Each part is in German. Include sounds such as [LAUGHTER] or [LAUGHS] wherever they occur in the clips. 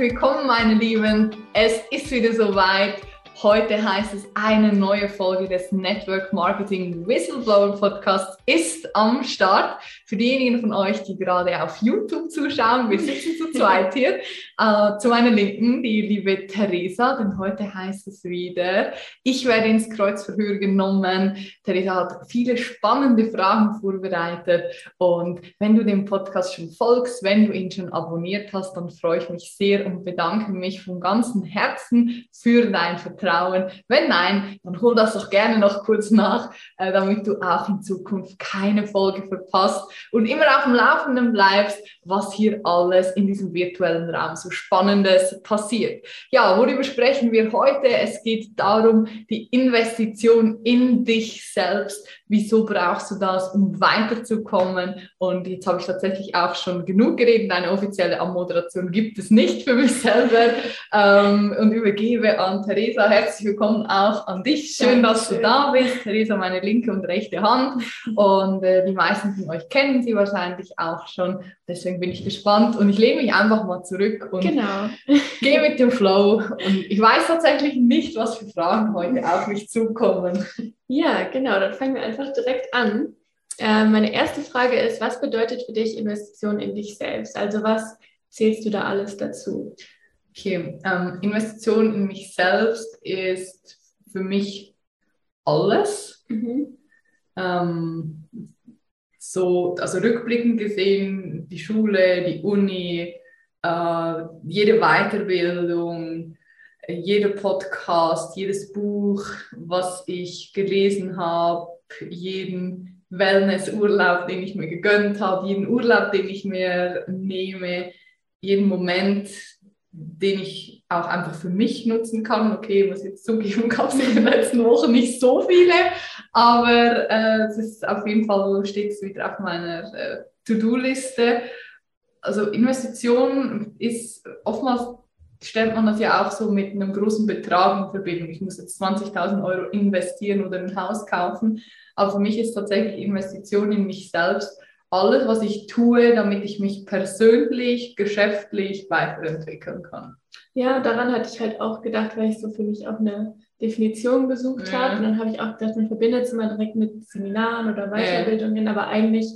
willkommen, meine Lieben. Es ist wieder soweit. Heute heißt es, eine neue Folge des Network Marketing Whistleblower Podcasts ist am Start. Für diejenigen von euch, die gerade auf YouTube zuschauen, wir sitzen zu zweit hier. [LAUGHS] Äh, zu meiner Linken die liebe Theresa, denn heute heißt es wieder, ich werde ins Kreuzverhör genommen. Theresa hat viele spannende Fragen vorbereitet und wenn du dem Podcast schon folgst, wenn du ihn schon abonniert hast, dann freue ich mich sehr und bedanke mich von ganzem Herzen für dein Vertrauen Vertrauen. Wenn nein, dann hol das doch gerne noch kurz nach, äh, damit du auch in Zukunft keine Folge verpasst und immer auf dem Laufenden bleibst, was hier alles in diesem virtuellen Raum so Spannendes passiert. Ja, worüber sprechen wir heute? Es geht darum, die Investition in dich selbst. Wieso brauchst du das, um weiterzukommen? Und jetzt habe ich tatsächlich auch schon genug geredet. Eine offizielle Anmoderation gibt es nicht für mich selber ähm, und übergebe an Theresa herzlich willkommen auch an dich. Schön, dass du da bist. Theresa, meine linke und rechte Hand. Und äh, die meisten von euch kennen sie wahrscheinlich auch schon. Deswegen bin ich gespannt und ich lehne mich einfach mal zurück und genau. [LAUGHS] gehe mit dem Flow. Und ich weiß tatsächlich nicht, was für Fragen heute auf mich zukommen. Ja, genau. Dann fangen wir einfach direkt an. Äh, meine erste Frage ist, was bedeutet für dich Investition in dich selbst? Also was zählst du da alles dazu? Okay, ähm, Investition in mich selbst ist für mich alles. Mhm. Ähm, so, also rückblickend gesehen, die Schule, die Uni, äh, jede Weiterbildung, jeder Podcast, jedes Buch, was ich gelesen habe, jeden Wellnessurlaub, den ich mir gegönnt habe, jeden Urlaub, den ich mir nehme, jeden Moment, den ich auch einfach für mich nutzen kann. Okay, muss jetzt zugeben, [LAUGHS] gab es in den letzten Wochen nicht so viele, aber äh, es ist auf jeden Fall, steht es wieder auf meiner äh, To-Do-Liste. Also Investition ist oftmals stellt man das ja auch so mit einem großen Betrag in Verbindung. Ich muss jetzt 20.000 Euro investieren oder ein Haus kaufen. Aber für mich ist tatsächlich Investition in mich selbst alles, was ich tue, damit ich mich persönlich, geschäftlich weiterentwickeln kann. Ja, daran hatte ich halt auch gedacht, weil ich so für mich auch eine Definition gesucht ja. habe. Und dann habe ich auch gedacht, man verbindet es immer direkt mit Seminaren oder Weiterbildungen, ja. aber eigentlich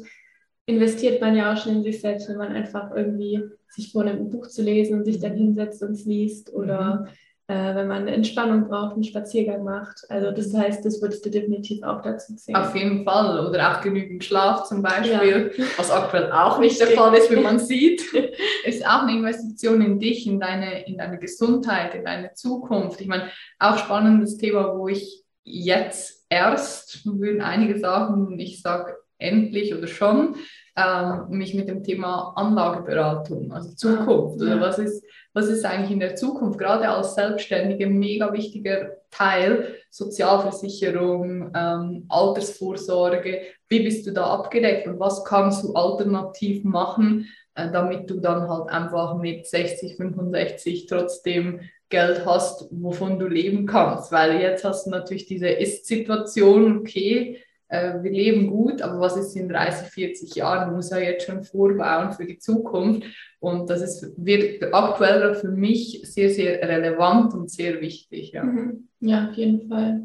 investiert man ja auch schon in sich selbst, wenn man einfach irgendwie sich vornimmt, ein Buch zu lesen und sich dann hinsetzt und es liest oder mhm äh, wenn man Entspannung braucht, einen Spaziergang macht. Also das heißt, das würdest du definitiv auch dazu zählen. Auf jeden Fall. Oder auch genügend Schlaf zum Beispiel, ja. was aktuell auch nicht der Fall ist, wie man sieht. [LAUGHS] Ist auch eine Investition in dich, in deine, in deine Gesundheit, in deine Zukunft. Ich meine, auch spannendes Thema, wo ich jetzt erst, würden einige sagen, ich sage endlich oder schon, ähm, mich mit dem Thema Anlageberatung, also Zukunft. Ja. Oder was ist, was ist eigentlich in der Zukunft, gerade als Selbstständige, mega wichtiger Teil, Sozialversicherung, ähm, Altersvorsorge, wie bist du da abgedeckt und was kannst du alternativ machen, äh, damit du dann halt einfach mit 60, 65 trotzdem Geld hast, wovon du leben kannst. Weil jetzt hast du natürlich diese Ist-Situation, okay, äh, wir leben gut, aber was ist in 30, 40 Jahren? Man muss ja jetzt schon vorbauen für die Zukunft. Und das ist, wird aktuell für mich sehr, sehr relevant und sehr wichtig. Ja, mhm. ja auf jeden Fall.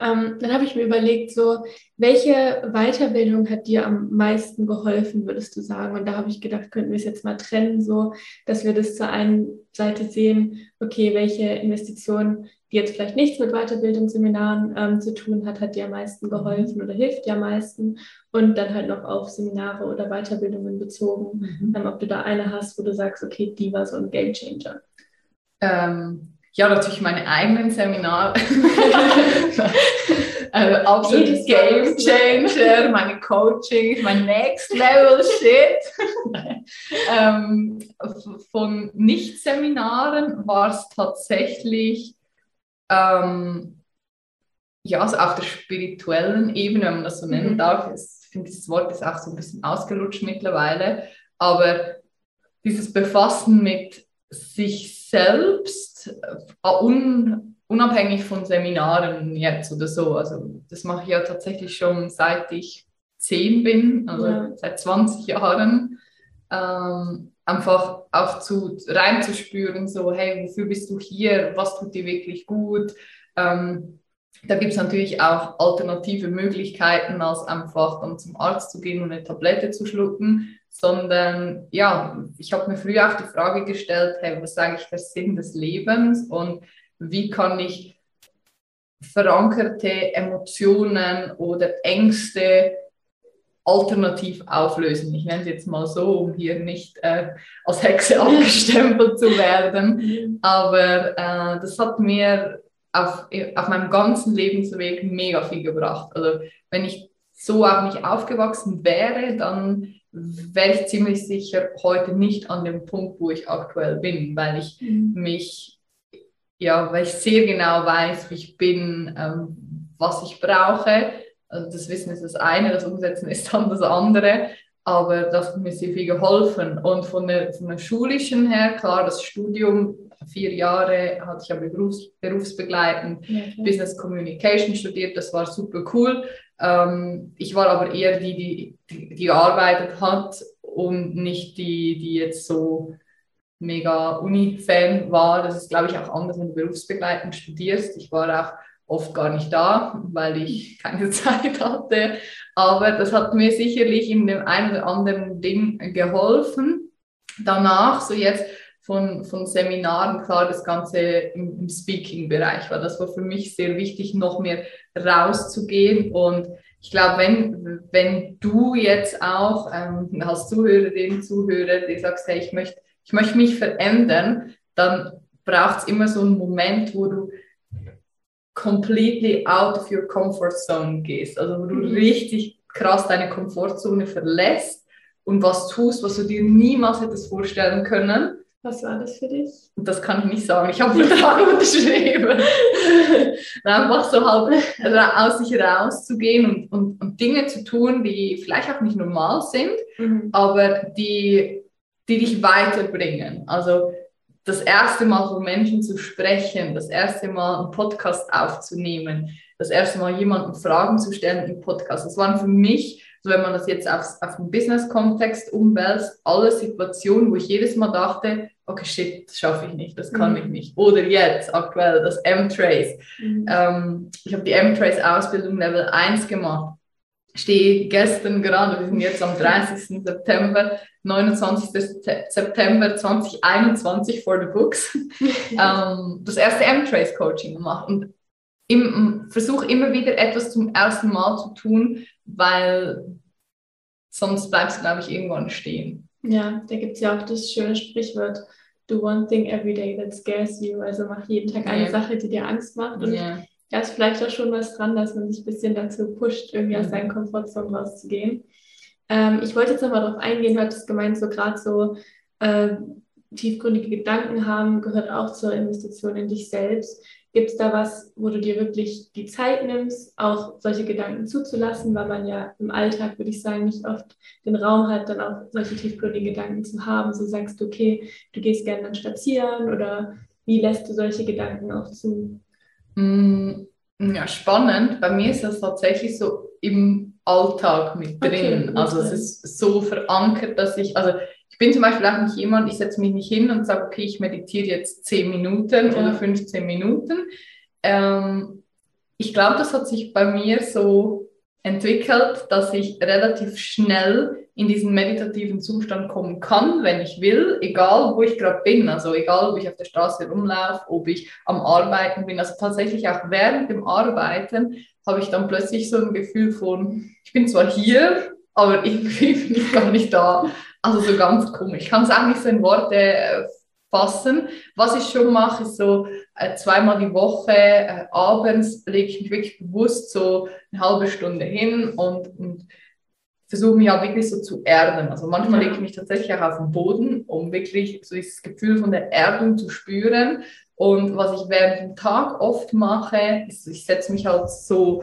Ähm, dann habe ich mir überlegt, so, welche Weiterbildung hat dir am meisten geholfen, würdest du sagen? Und da habe ich gedacht, könnten wir es jetzt mal trennen, so, dass wir das zur einen Seite sehen, okay, welche Investition, die jetzt vielleicht nichts mit Weiterbildungsseminaren ähm, zu tun hat, hat dir am meisten mhm. geholfen oder hilft dir am meisten? Und dann halt noch auf Seminare oder Weiterbildungen bezogen, mhm. ähm, ob du da eine hast, wo du sagst, okay, die war so ein Gamechanger. Ähm, ja, natürlich meine eigenen Seminare. [LAUGHS] äh, absolutes Game Changer, meine Coaching, mein Next Level Shit. [LAUGHS] ähm, von Nicht-Seminaren war es tatsächlich ähm, ja, also auf der spirituellen Ebene, wenn man das so nennen mhm. darf. Ich finde, dieses Wort ist auch so ein bisschen ausgelutscht mittlerweile. Aber dieses Befassen mit sich selbst, äh, un, unabhängig von Seminaren jetzt oder so. Also das mache ich ja tatsächlich schon seit ich zehn bin, also ja. seit 20 Jahren. Ähm, einfach auch zu reinzuspüren, so, hey, wofür bist du hier? Was tut dir wirklich gut? Ähm, da gibt es natürlich auch alternative Möglichkeiten, als einfach dann zum Arzt zu gehen und eine Tablette zu schlucken, sondern ja, ich habe mir früher auch die Frage gestellt, hey, was ist eigentlich der Sinn des Lebens und wie kann ich verankerte Emotionen oder Ängste alternativ auflösen. Ich nenne es jetzt mal so, um hier nicht äh, als Hexe [LAUGHS] abgestempelt zu werden. Aber äh, das hat mir auf, auf meinem ganzen Lebensweg mega viel gebracht. Also wenn ich so auch nicht aufgewachsen wäre, dann wäre ich ziemlich sicher heute nicht an dem Punkt, wo ich aktuell bin, weil ich mhm. mich, ja, weil ich sehr genau weiß, wie ich bin, ähm, was ich brauche also das Wissen ist das eine, das Umsetzen ist dann das andere. Aber das hat mir sehr viel geholfen. Und von der, von der schulischen her, klar, das Studium, vier Jahre hatte ich ja berufs, berufsbegleitend ja, Business Communication studiert, das war super cool. Ähm, ich war aber eher die, die, die, die gearbeitet hat und nicht die, die jetzt so mega Uni-Fan war. Das ist, glaube ich, auch anders, wenn du berufsbegleitend studierst. Ich war auch oft gar nicht da, weil ich keine [LAUGHS] Zeit hatte. Aber das hat mir sicherlich in dem einen oder anderen Ding geholfen. Danach, so jetzt von, von Seminaren, klar, das Ganze im, im Speaking-Bereich war. Das war für mich sehr wichtig, noch mehr rauszugehen. Und ich glaube, wenn, wenn du jetzt auch ähm, als Zuhörerin, Zuhörer, die sagst, hey, ich möchte, ich möchte mich verändern, dann braucht es immer so einen Moment, wo du completely out of your comfort zone gehst. Also wo du mhm. richtig krass deine Komfortzone verlässt und was tust, was du dir niemals hättest vorstellen können. Was war das für dich? Das kann ich nicht sagen. Ich habe Vertrag [LAUGHS] unterschrieben. [LAUGHS] Einfach so halt aus sich rauszugehen und, und, und Dinge zu tun, die vielleicht auch nicht normal sind, mhm. aber die, die dich weiterbringen. Also das erste Mal vor Menschen zu sprechen, das erste Mal einen Podcast aufzunehmen, das erste Mal jemanden Fragen zu stellen im Podcast. Das waren für mich, so wenn man das jetzt auf, auf den Business-Kontext umwälzt, alle Situationen, wo ich jedes Mal dachte, okay, shit, das schaffe ich nicht, das kann mhm. ich nicht. Oder jetzt, aktuell, das M-Trace. Mhm. Ähm, ich habe die M-Trace-Ausbildung Level 1 gemacht stehe gestern gerade, wir sind jetzt am 30. September, 29. September 2021 for the books, ähm, das erste M-Trace Coaching gemacht und versuche immer wieder etwas zum ersten Mal zu tun, weil sonst bleibst du, glaube ich, irgendwann stehen. Ja, da gibt es ja auch das schöne Sprichwort, do one thing every day that scares you. Also mach jeden Tag eine yeah. Sache, die dir Angst macht. Und yeah da ist vielleicht auch schon was dran, dass man sich ein bisschen dazu pusht, irgendwie aus mhm. seinen Komfortzonen rauszugehen. Ähm, ich wollte jetzt nochmal darauf eingehen, du hattest gemeint, so gerade so äh, tiefgründige Gedanken haben, gehört auch zur Investition in dich selbst. Gibt es da was, wo du dir wirklich die Zeit nimmst, auch solche Gedanken zuzulassen, weil man ja im Alltag, würde ich sagen, nicht oft den Raum hat, dann auch solche tiefgründigen Gedanken zu haben. So sagst du, okay, du gehst gerne dann spazieren oder wie lässt du solche Gedanken auch zu? Mm, ja, spannend. Bei mir ist das tatsächlich so im Alltag mit drin. Okay, also es ist so verankert, dass ich, also ich bin zum Beispiel auch nicht jemand, ich setze mich nicht hin und sage, okay, ich meditiere jetzt 10 Minuten ja. oder 15 Minuten. Ähm, ich glaube, das hat sich bei mir so entwickelt, dass ich relativ schnell in diesen meditativen Zustand kommen kann, wenn ich will, egal wo ich gerade bin, also egal ob ich auf der Straße rumlaufe, ob ich am Arbeiten bin, also tatsächlich auch während dem Arbeiten habe ich dann plötzlich so ein Gefühl von, ich bin zwar hier, aber irgendwie bin ich [LAUGHS] gar nicht da. Also so ganz komisch. Ich kann es auch nicht so in Worte äh, fassen. Was ich schon mache, ist so äh, zweimal die Woche äh, abends lege ich mich wirklich bewusst so eine halbe Stunde hin und, und versuche mich auch wirklich so zu erden. Also manchmal lege ich mich tatsächlich auch auf den Boden, um wirklich so dieses Gefühl von der Erdung zu spüren. Und was ich während dem Tag oft mache, ist, ich setze mich halt so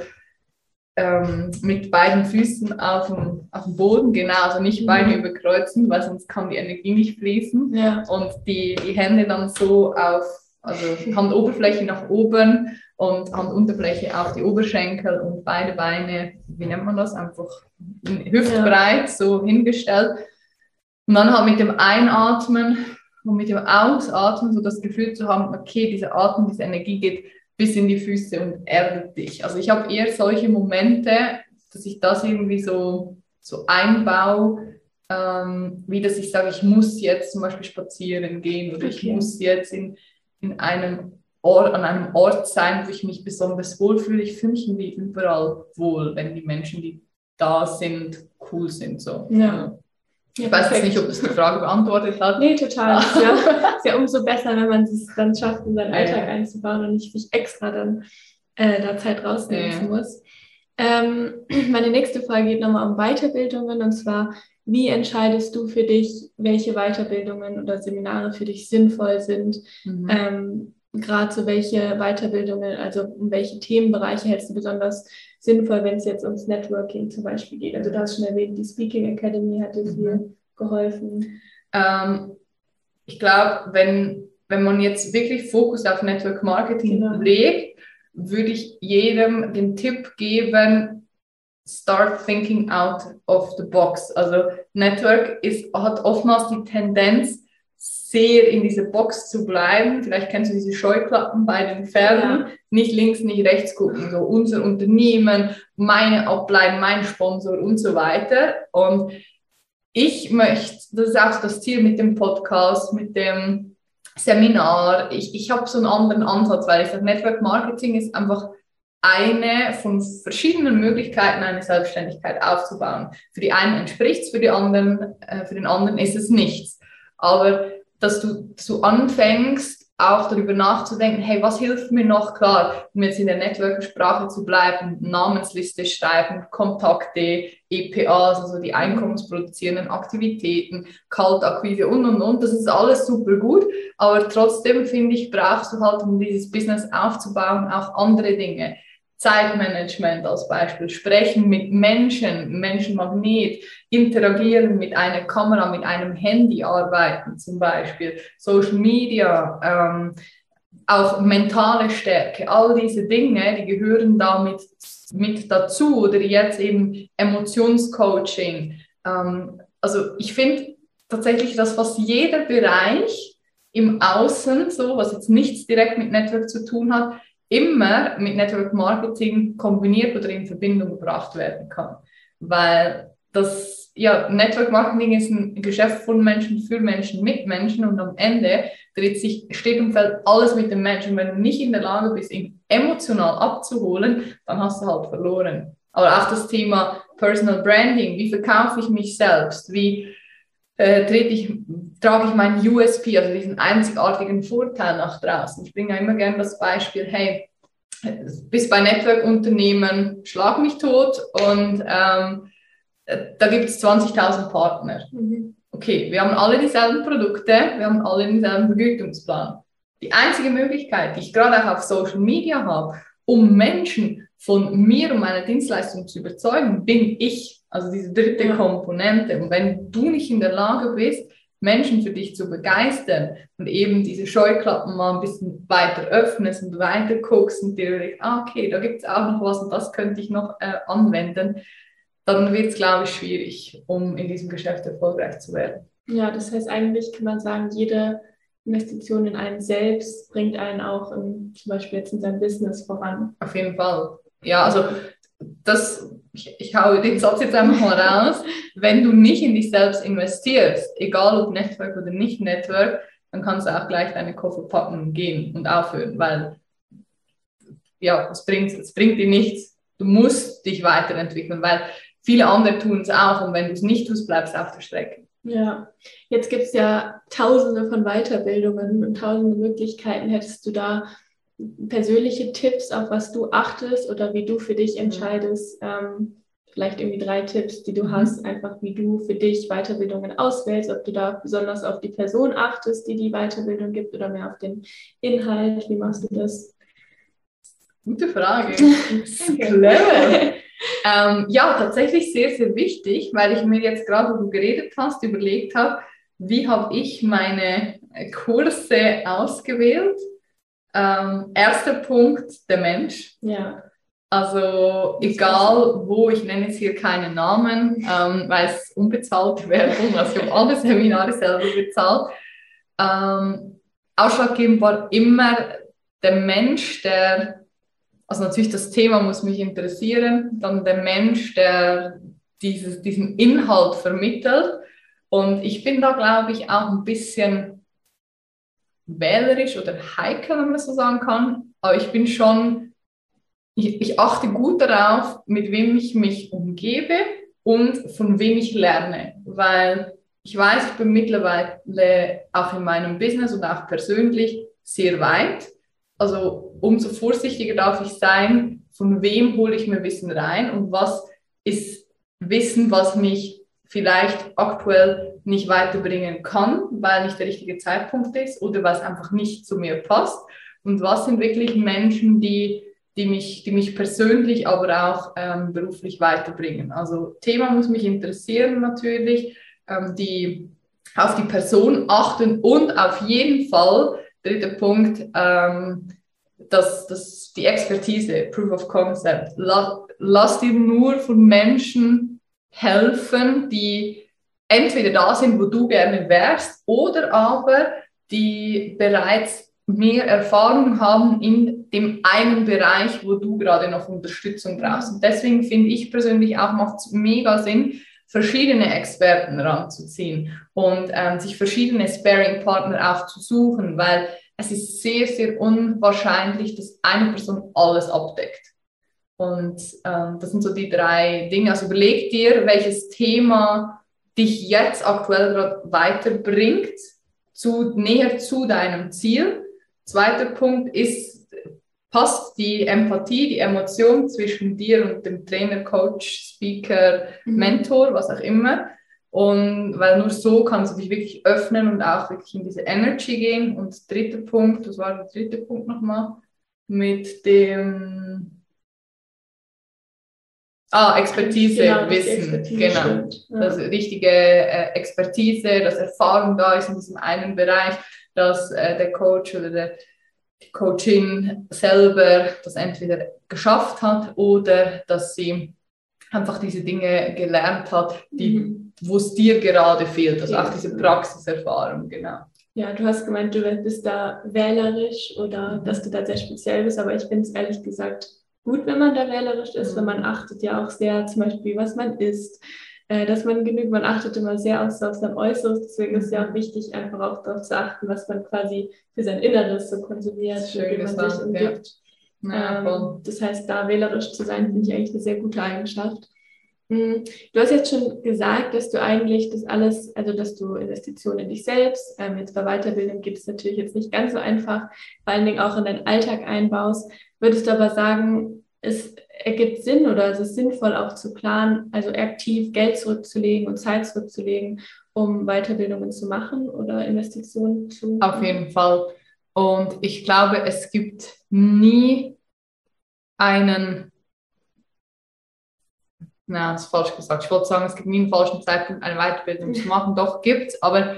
ähm, mit beiden Füßen auf dem, auf dem Boden, genau, also nicht mhm. Beine überkreuzen, weil sonst kann die Energie nicht fließen. Ja. Und die, die Hände dann so auf, also Handoberfläche nach oben und Handunterfläche auf die Oberschenkel und beide Beine, wie nennt man das, einfach hüftbreit ja. so hingestellt. Und dann halt mit dem Einatmen und mit dem Ausatmen so das Gefühl zu haben, okay, dieser Atem, diese Energie geht bis in die Füße und erdet dich. Also ich habe eher solche Momente, dass ich das irgendwie so, so einbaue, ähm, wie dass ich sage, ich muss jetzt zum Beispiel spazieren gehen oder okay. ich muss jetzt in, in einem Ort, an einem Ort sein, wo ich mich besonders wohlfühle. Ich fühle mich irgendwie überall wohl, wenn die Menschen, die da sind, cool sind. So. Ja. Ich weiß jetzt nicht, ob das die Frage beantwortet hat. Nee, total. ist, ja, ist ja umso besser, wenn man es dann schafft, in seinen Alltag einzubauen und nicht sich extra dann äh, da Zeit rausnehmen muss. Ähm, [CLEARS THROAT] meine nächste Frage geht nochmal um Weiterbildungen und zwar, wie entscheidest du für dich, welche Weiterbildungen oder Seminare für dich sinnvoll sind? Mhm. Ähm, Gerade so welche Weiterbildungen, also um welche Themenbereiche hältst du besonders sinnvoll, wenn es jetzt ums Networking zum Beispiel geht? Also du hast schon erwähnt, die Speaking Academy hat dir mhm. viel geholfen. Ähm, ich glaube, wenn, wenn man jetzt wirklich Fokus auf Network Marketing genau. legt, würde ich jedem den Tipp geben, start thinking out of the box. Also Network ist, hat oftmals die Tendenz, sehr in dieser Box zu bleiben. Vielleicht kennst du diese Scheuklappen bei den Pferden. Ja. Nicht links, nicht rechts gucken. So unser Unternehmen, meine Ablein, mein Sponsor und so weiter. Und ich möchte, das ist auch das Ziel mit dem Podcast, mit dem Seminar. Ich, ich habe so einen anderen Ansatz, weil ich sage, Network Marketing ist einfach eine von verschiedenen Möglichkeiten, eine Selbstständigkeit aufzubauen. Für die einen entspricht es, für die anderen, äh, für den anderen ist es nichts. Aber dass du, dass anfängst, auch darüber nachzudenken, hey, was hilft mir noch? Klar, um jetzt in der Networking-Sprache zu bleiben, Namensliste schreiben, Kontakte, EPAs, also die einkommensproduzierenden Aktivitäten, Kaltakquise und, und, und. Das ist alles super gut, aber trotzdem, finde ich, brauchst du halt, um dieses Business aufzubauen, auch andere Dinge. Zeitmanagement als Beispiel, sprechen mit Menschen, Menschenmagnet, interagieren mit einer Kamera, mit einem Handy arbeiten zum Beispiel, Social Media, ähm, auch mentale Stärke, all diese Dinge, die gehören damit mit dazu. Oder jetzt eben Emotionscoaching. Ähm, also ich finde tatsächlich, dass fast jeder Bereich im Außen, so was jetzt nichts direkt mit Network zu tun hat, immer mit Network Marketing kombiniert oder in Verbindung gebracht werden kann. Weil das, ja, Network Marketing ist ein Geschäft von Menschen für Menschen mit Menschen und am Ende dreht sich, steht und fällt alles mit dem Menschen. Wenn du nicht in der Lage bist, ihn emotional abzuholen, dann hast du halt verloren. Aber auch das Thema Personal Branding, wie verkaufe ich mich selbst, wie äh, trete ich, trage ich meinen USP, also diesen einzigartigen Vorteil nach draußen. Ich bringe ja immer gerne das Beispiel, hey, bis bei Network-Unternehmen schlag mich tot und ähm, da gibt es 20.000 Partner. Mhm. Okay, wir haben alle dieselben Produkte, wir haben alle denselben Vergütungsplan. Die einzige Möglichkeit, die ich gerade auch auf Social Media habe, um Menschen von mir und meiner Dienstleistung zu überzeugen, bin ich. Also diese dritte ja. Komponente. Und wenn du nicht in der Lage bist, Menschen für dich zu begeistern und eben diese Scheuklappen mal ein bisschen weiter öffnest und weiter guckst und dir denkst, ah, okay, da gibt es auch noch was und das könnte ich noch äh, anwenden, dann wird es, glaube ich, schwierig, um in diesem Geschäft erfolgreich zu werden. Ja, das heißt eigentlich kann man sagen, jede Investition in einen selbst bringt einen auch in, zum Beispiel jetzt in seinem Business voran. Auf jeden Fall. Ja, also das, ich, ich hau den Satz jetzt einfach mal raus, wenn du nicht in dich selbst investierst, egal ob Network oder nicht Network, dann kannst du auch gleich deine Koffer packen gehen und aufhören, weil ja, es bringt, es bringt dir nichts. Du musst dich weiterentwickeln, weil viele andere tun es auch und wenn du es nicht tust, bleibst du auf der Strecke. Ja, jetzt gibt es ja tausende von Weiterbildungen und tausende Möglichkeiten. Hättest du da persönliche Tipps, auf was du achtest oder wie du für dich entscheidest? Ähm, vielleicht irgendwie drei Tipps, die du mhm. hast, einfach wie du für dich Weiterbildungen auswählst, ob du da besonders auf die Person achtest, die die Weiterbildung gibt oder mehr auf den Inhalt. Wie machst du das? Gute Frage. [LAUGHS] Clever. ähm, ja, tatsächlich sehr, sehr wichtig, weil ich mir jetzt gerade, wo du geredet hast, überlegt habe, wie habe ich meine Kurse ausgewählt? Ähm, erster Punkt, der Mensch. Ja. Also egal wo, ich nenne jetzt hier keine Namen, ähm, weil es unbezahlte [LAUGHS] Werbung, also ich habe alle Seminare selber bezahlt. Ähm, ausschlaggebend war immer der Mensch, der, also natürlich das Thema muss mich interessieren, dann der Mensch, der dieses, diesen Inhalt vermittelt. Und ich bin da, glaube ich, auch ein bisschen wählerisch oder heikel, wenn man so sagen kann. Aber ich bin schon, ich, ich achte gut darauf, mit wem ich mich umgebe und von wem ich lerne. Weil ich weiß, ich bin mittlerweile auch in meinem Business und auch persönlich sehr weit. Also umso vorsichtiger darf ich sein, von wem hole ich mir Wissen rein und was ist Wissen, was mich vielleicht aktuell nicht weiterbringen kann, weil nicht der richtige Zeitpunkt ist oder was einfach nicht zu mir passt. Und was sind wirklich Menschen, die, die, mich, die mich persönlich, aber auch ähm, beruflich weiterbringen. Also Thema muss mich interessieren natürlich, ähm, die auf die Person achten und auf jeden Fall, dritter Punkt, ähm, das, das, die Expertise, Proof of Concept. Lass, lass dir nur von Menschen helfen, die entweder da sind, wo du gerne wärst, oder aber die bereits mehr Erfahrung haben in dem einen Bereich, wo du gerade noch Unterstützung brauchst. Und deswegen finde ich persönlich auch macht es mega Sinn, verschiedene Experten ranzuziehen und ähm, sich verschiedene Sparing-Partner auch zu suchen, weil es ist sehr, sehr unwahrscheinlich, dass eine Person alles abdeckt. Und ähm, das sind so die drei Dinge. Also überleg dir, welches Thema dich jetzt aktuell gerade weiterbringt, zu, näher zu deinem Ziel. Zweiter Punkt ist, passt die Empathie, die Emotion zwischen dir und dem Trainer, Coach, Speaker, mhm. Mentor, was auch immer. Und weil nur so kannst du dich wirklich öffnen und auch wirklich in diese Energy gehen. Und dritter Punkt, was war der dritte Punkt nochmal? Mit dem Ah, Expertise, genau, Wissen, Expertise genau. Ja. Das richtige äh, Expertise, dass Erfahrung da ist in diesem einen Bereich, dass äh, der Coach oder der, die Coachin selber das entweder geschafft hat oder dass sie einfach diese Dinge gelernt hat, die, mhm. wo es dir gerade fehlt, also ja. auch diese Praxiserfahrung, genau. Ja, du hast gemeint, du bist da wählerisch oder mhm. dass du da sehr speziell bist, aber ich finde es ehrlich gesagt gut, wenn man da wählerisch ist, mhm. weil man achtet ja auch sehr zum Beispiel, was man isst, äh, dass man genügt, man achtet immer sehr auf, auf sein Äußeres, deswegen ist es ja auch wichtig, einfach auch darauf zu achten, was man quasi für sein Inneres so konsumiert, wie man sich umgibt. Ja. Ähm, das heißt, da wählerisch zu sein, finde ich eigentlich eine sehr gute Eigenschaft. Mhm. Du hast jetzt schon gesagt, dass du eigentlich das alles, also dass du Investitionen in dich selbst, ähm, jetzt bei Weiterbildung geht es natürlich jetzt nicht ganz so einfach, vor allen Dingen auch in deinen Alltag einbaust. Würdest du aber sagen, es ergibt Sinn oder es ist sinnvoll auch zu planen, also aktiv Geld zurückzulegen und Zeit zurückzulegen, um Weiterbildungen zu machen oder Investitionen zu? Auf jeden Fall. Und ich glaube, es gibt nie einen, na, das ist falsch gesagt. Ich wollte sagen, es gibt nie einen falschen Zeitpunkt, eine Weiterbildung zu [LAUGHS] machen. Doch gibt es, aber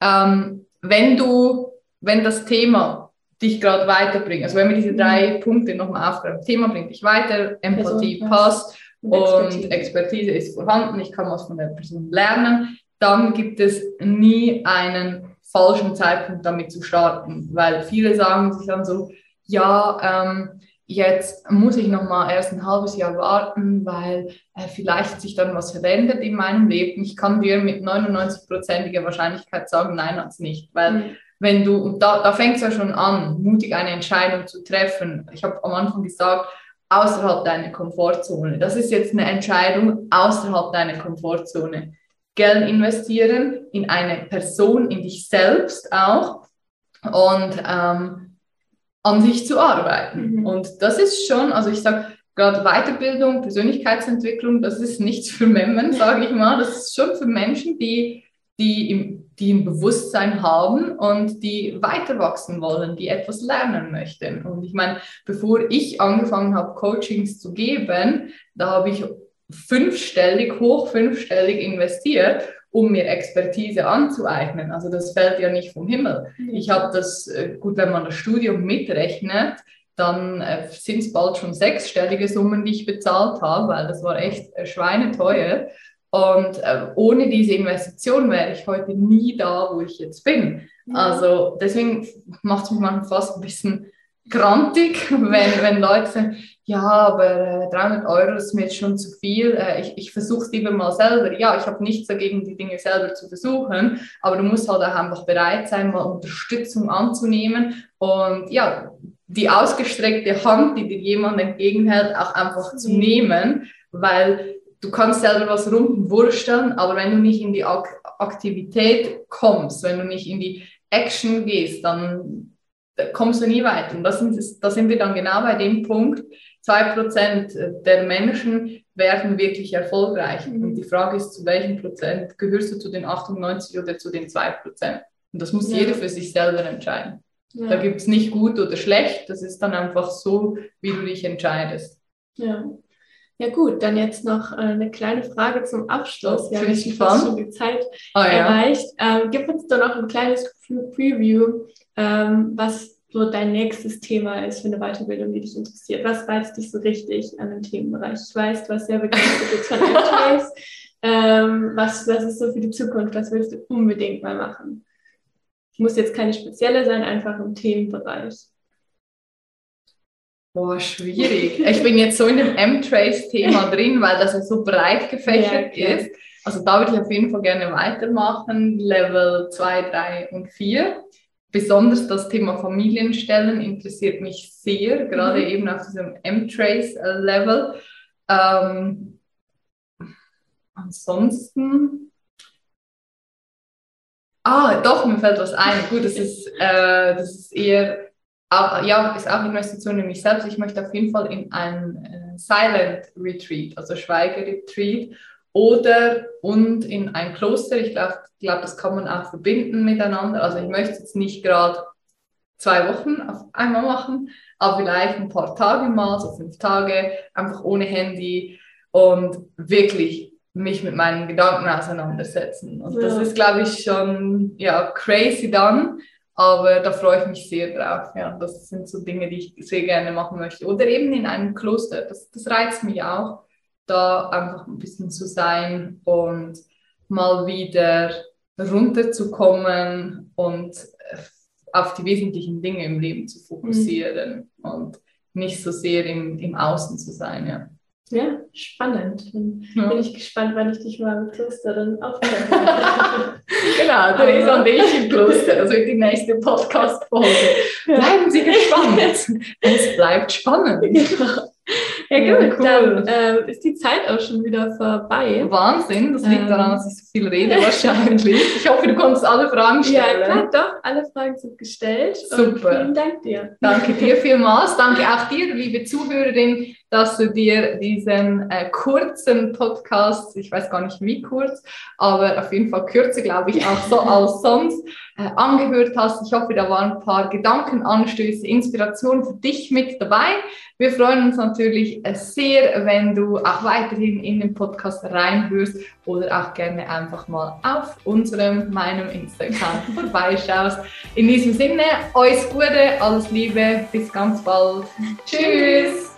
ähm, wenn du, wenn das Thema dich gerade weiterbringen. Also wenn wir diese mhm. drei Punkte nochmal aufgreifen, Thema bringt dich weiter, Empathie Person, passt und, Expertise. Expertise ist vorhanden, ich kann was von der Person lernen, dann gibt es nie einen falschen Zeitpunkt damit zu starten, weil viele sagen sich dann so, ja, ähm, jetzt muss ich noch mal erst ein halbes Jahr warten, weil äh, vielleicht sich dann was verändert in meinem Leben. Ich kann dir mit 99-prozentiger Wahrscheinlichkeit sagen, nein, hat es nicht, weil mhm wenn du, und da, da fängt es ja schon an, mutig eine Entscheidung zu treffen. Ich habe am Anfang gesagt, außerhalb deiner Komfortzone. Das ist jetzt eine Entscheidung außerhalb deiner Komfortzone. Geld investieren in eine Person, in dich selbst auch und ähm, an sich zu arbeiten. Mhm. Und das ist schon, also ich sage, gerade Weiterbildung, Persönlichkeitsentwicklung, das ist nichts für Memmen, [LAUGHS] sage ich mal. Das ist schon für Menschen, die, die im die ein Bewusstsein haben und die weiter wachsen wollen, die etwas lernen möchten. Und ich meine, bevor ich angefangen habe, Coachings zu geben, da habe ich fünfstellig, hoch fünfstellig investiert, um mir Expertise anzueignen. Also das fällt ja nicht vom Himmel. Ich habe das, äh, gut, wenn man das Studium mitrechnet, dann äh, sind es bald schon sechsstellige Summen, die ich bezahlt habe, weil das war echt äh, schweineteuer. Und äh, ohne diese Investition wäre ich heute nie da, wo ich jetzt bin. Mhm. Also deswegen macht es mich manchmal fast ein bisschen grantig, [LAUGHS] wenn, wenn Leute sagen, ja, aber äh, 300 Euro ist mir jetzt schon zu viel, äh, ich, ich versuche es lieber mal selber. Ja, ich habe nichts dagegen, die Dinge selber zu versuchen, aber du musst halt auch einfach bereit sein, mal Unterstützung anzunehmen und ja, die ausgestreckte Hand, die dir jemand entgegenhält, auch einfach zu mhm. nehmen, weil du kannst selber was rumwursteln, aber wenn du nicht in die Ak Aktivität kommst, wenn du nicht in die Action gehst, dann kommst du nie weiter. Und das sind, da sind wir dann genau bei dem Punkt, zwei Prozent der Menschen werden wirklich erfolgreich. Mhm. Und die Frage ist, zu welchem Prozent gehörst du zu den 98 oder zu den zwei Prozent? Und das muss ja. jeder für sich selber entscheiden. Ja. Da gibt es nicht gut oder schlecht, das ist dann einfach so, wie du dich entscheidest. Ja. Ja gut, dann jetzt noch äh, eine kleine Frage zum Abschluss. Ja, ich fast schon die Zeit oh, erreicht. Ja. Ähm, gib uns doch noch ein kleines Preview, ähm, was so dein nächstes Thema ist für eine Weiterbildung, die dich interessiert. Was reizt dich so richtig an dem Themenbereich? Ich weiß, du hast sehr begeistert von [LAUGHS] MTAs. ähm, was, was ist so für die Zukunft? Was willst du unbedingt mal machen? Muss jetzt keine spezielle sein, einfach im Themenbereich. Boah, schwierig. Ich bin jetzt so in dem M-Trace-Thema drin, weil das ja so breit gefächert ja, ist. Also da würde ich auf jeden Fall gerne weitermachen, Level 2, 3 und 4. Besonders das Thema Familienstellen interessiert mich sehr, gerade mhm. eben auf diesem M-Trace-Level. Ähm, ansonsten Ah, doch, mir fällt was ein. Gut, das ist, äh, das ist eher auch, ja, ist auch Investition in mich selbst. Ich möchte auf jeden Fall in ein äh, Silent Retreat, also Schweigeretreat oder und in ein Kloster. Ich glaube, glaub, das kann man auch verbinden miteinander. Also ich möchte jetzt nicht gerade zwei Wochen auf einmal machen, aber vielleicht ein paar Tage mal, so fünf Tage, einfach ohne Handy und wirklich mich mit meinen Gedanken auseinandersetzen. Und ja. das ist, glaube ich, schon ja, crazy dann. Aber da freue ich mich sehr drauf. Ja, das sind so Dinge, die ich sehr gerne machen möchte. Oder eben in einem Kloster. Das, das reizt mich auch, da einfach ein bisschen zu sein und mal wieder runterzukommen und äh, auf die wesentlichen Dinge im Leben zu fokussieren mhm. und nicht so sehr im, im Außen zu sein. Ja. Ja, spannend. Dann ja. bin ich gespannt, wann ich dich mal [LAUGHS] im Kloster dann auftreffe. genau, Theresa und ich im Kloster. Das wird die nächste Podcast-Folge. [LAUGHS] Bleiben Sie gespannt. es bleibt spannend. Ja, ja gut, cool. dann äh, ist die Zeit auch schon wieder vorbei. Wahnsinn, das liegt ähm. daran, dass ich so viel rede wahrscheinlich. Ich hoffe, du konntest alle Fragen stellen. Ja, klar, doch, alle Fragen sind gestellt. Super. vielen Dank dir. Danke dir vielmals. Danke auch dir, liebe Zuhörerin, dass du dir diesen äh, kurzen Podcast, ich weiß gar nicht wie kurz, aber auf jeden Fall kürzer, glaube ich, auch so [LAUGHS] als sonst, äh, angehört hast. Ich hoffe, da waren ein paar Gedankenanstöße, Inspiration für dich mit dabei. Wir freuen uns natürlich sehr, wenn du auch weiterhin in den Podcast reinhörst oder auch gerne einfach mal auf unserem, meinem Instagram [LAUGHS] vorbeischaust. In diesem Sinne, euch Gute, alles Liebe, bis ganz bald. Tschüss!